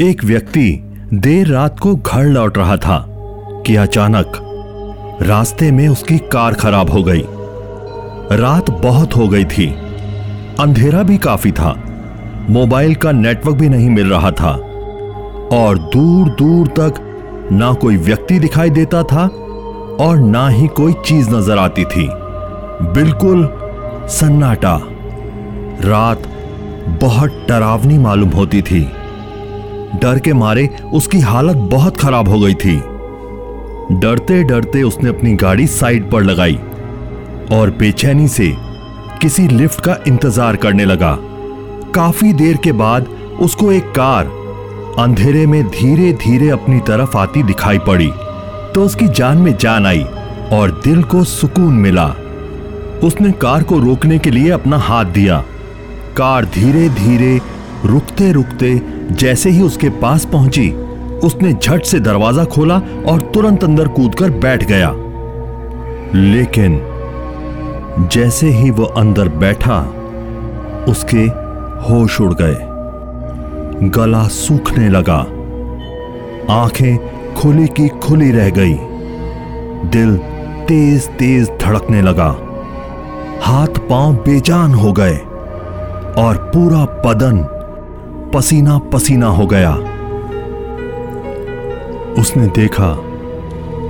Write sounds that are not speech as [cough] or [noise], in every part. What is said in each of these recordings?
एक व्यक्ति देर रात को घर लौट रहा था कि अचानक रास्ते में उसकी कार खराब हो गई। रात बहुत हो गई थी। अंधेरा भी काफ़ी था। मोबाइल का नेटवर्क भी नहीं मिल रहा था। और दूर दूर तक ना कोई व्यक्ति दिखाई देता था और ना ही कोई चीज़ नज़र आती थी। बिल्कुल सन्नाटा। रात बहुत डरावनी मालूम होती थी। डर के मारे उसकी हालत बहुत खराब हो गई थी। डरते डरते उसने अपनी गाड़ी साइड पर लगाई और बेचैनी से किसी लिफ्ट का इंतज़ार करने लगा। काफ़ी देर के बाद उसको एक कार अंधेरे में धीरे धीरे अपनी तरफ़ आती दिखाई पड़ी तो उसकी जान में जान आई और दिल को सुकून मिला। उसने कार को रोकने के लिए अपना हाथ दिया। कार धीरे धीरे रुकते रुकते जैसे ही उसके पास पहुँची, उसने झट से दरवाज़ा खोला और तुरंत अंदर कूदकर बैठ गया। लेकिन जैसे ही वह अंदर बैठा, उसके होश उड़ गए। गला सूखने लगा। आँखें खुली की खुली रह गई। दिल तेज तेज धड़कने लगा। हाथ पाँव बेजान हो गए और पूरा बदन पसीना पसीना हो गया। उसने देखा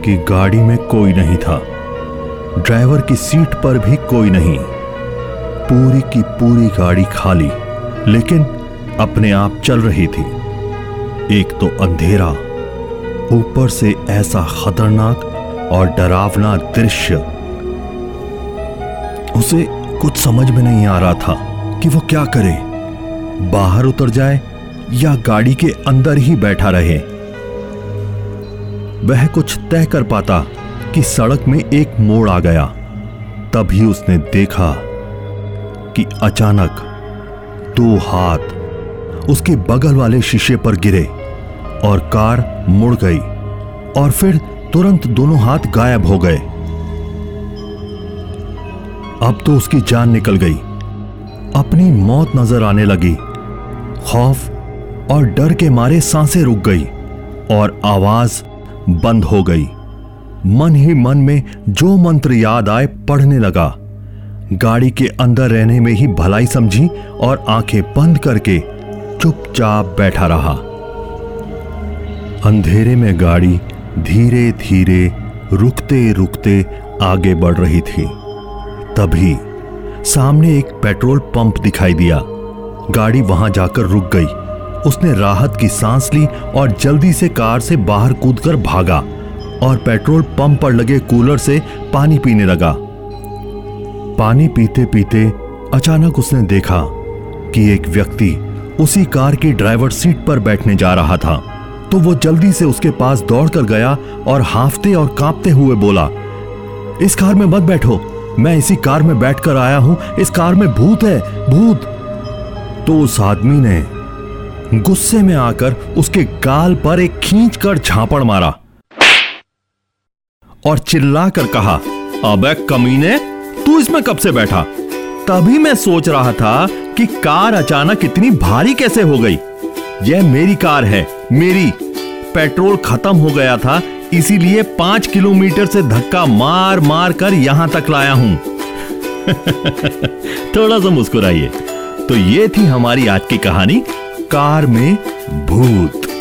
कि गाड़ी में कोई नहीं था। ड्राइवर की सीट पर भी कोई नहीं। पूरी की पूरी गाड़ी खाली, लेकिन अपने आप चल रही थी। एक तो अंधेरा, ऊपर से ऐसा खतरनाक और डरावना दृश्य। उसे कुछ समझ में नहीं आ रहा था कि वो क्या करे। बाहर उतर जाए या गाड़ी के अंदर ही बैठा रहे। वह कुछ तय कर पाता कि सड़क में एक मोड़ आ गया। तभी उसने देखा कि अचानक दो हाथ उसके बगल वाले शीशे पर गिरे और कार मुड़ गई और फिर तुरंत दोनों हाथ गायब हो गए। अब तो उसकी जान निकल गई। अपनी मौत नज़र आने लगी। खौफ और डर के मारे साँसें रुक गई और आवाज़ बंद हो गई। मन ही मन में जो मंत्र याद आए पढ़ने लगा। गाड़ी के अंदर रहने में ही भलाई समझी और आँखें बंद करके चुपचाप बैठा रहा। अंधेरे में गाड़ी धीरे धीरे रुकते रुकते आगे बढ़ रही थी। तभी सामने एक पेट्रोल पंप दिखाई दिया। गाड़ी वहाँ जाकर रुक गई। उसने राहत की सांस ली और जल्दी से कार से बाहर कूदकर भागा और पेट्रोल पंप पर लगे कूलर से पानी पीने लगा। पानी पीते पीते अचानक उसने देखा कि एक व्यक्ति उसी कार की ड्राइवर सीट पर बैठने जा रहा था। तो वो जल्दी से उसके पास दौड़कर गया और हाफते और कांपते हुए बोला, इस कार में मत बैठो, मैं इसी कार में बैठकर आया हूँ। इस कार में भूत है, भूत! तो उस आदमी ने गुस्से में आकर उसके गाल पर एक खींच कर झापड़ मारा और चिल्लाकर कहा, अबे कमीने, तू इसमें कब से बैठा? तभी मैं सोच रहा था कि कार अचानक इतनी भारी कैसे हो गई। यह मेरी कार है, मेरी। पेट्रोल खत्म हो गया था, इसीलिए पाँच किलोमीटर से धक्का मार मार कर यहाँ तक लाया हूँ। [laughs] थोड़ा सा मुस्कुराइए। तो ये थी हमारी आज की कहानी कार में भूत।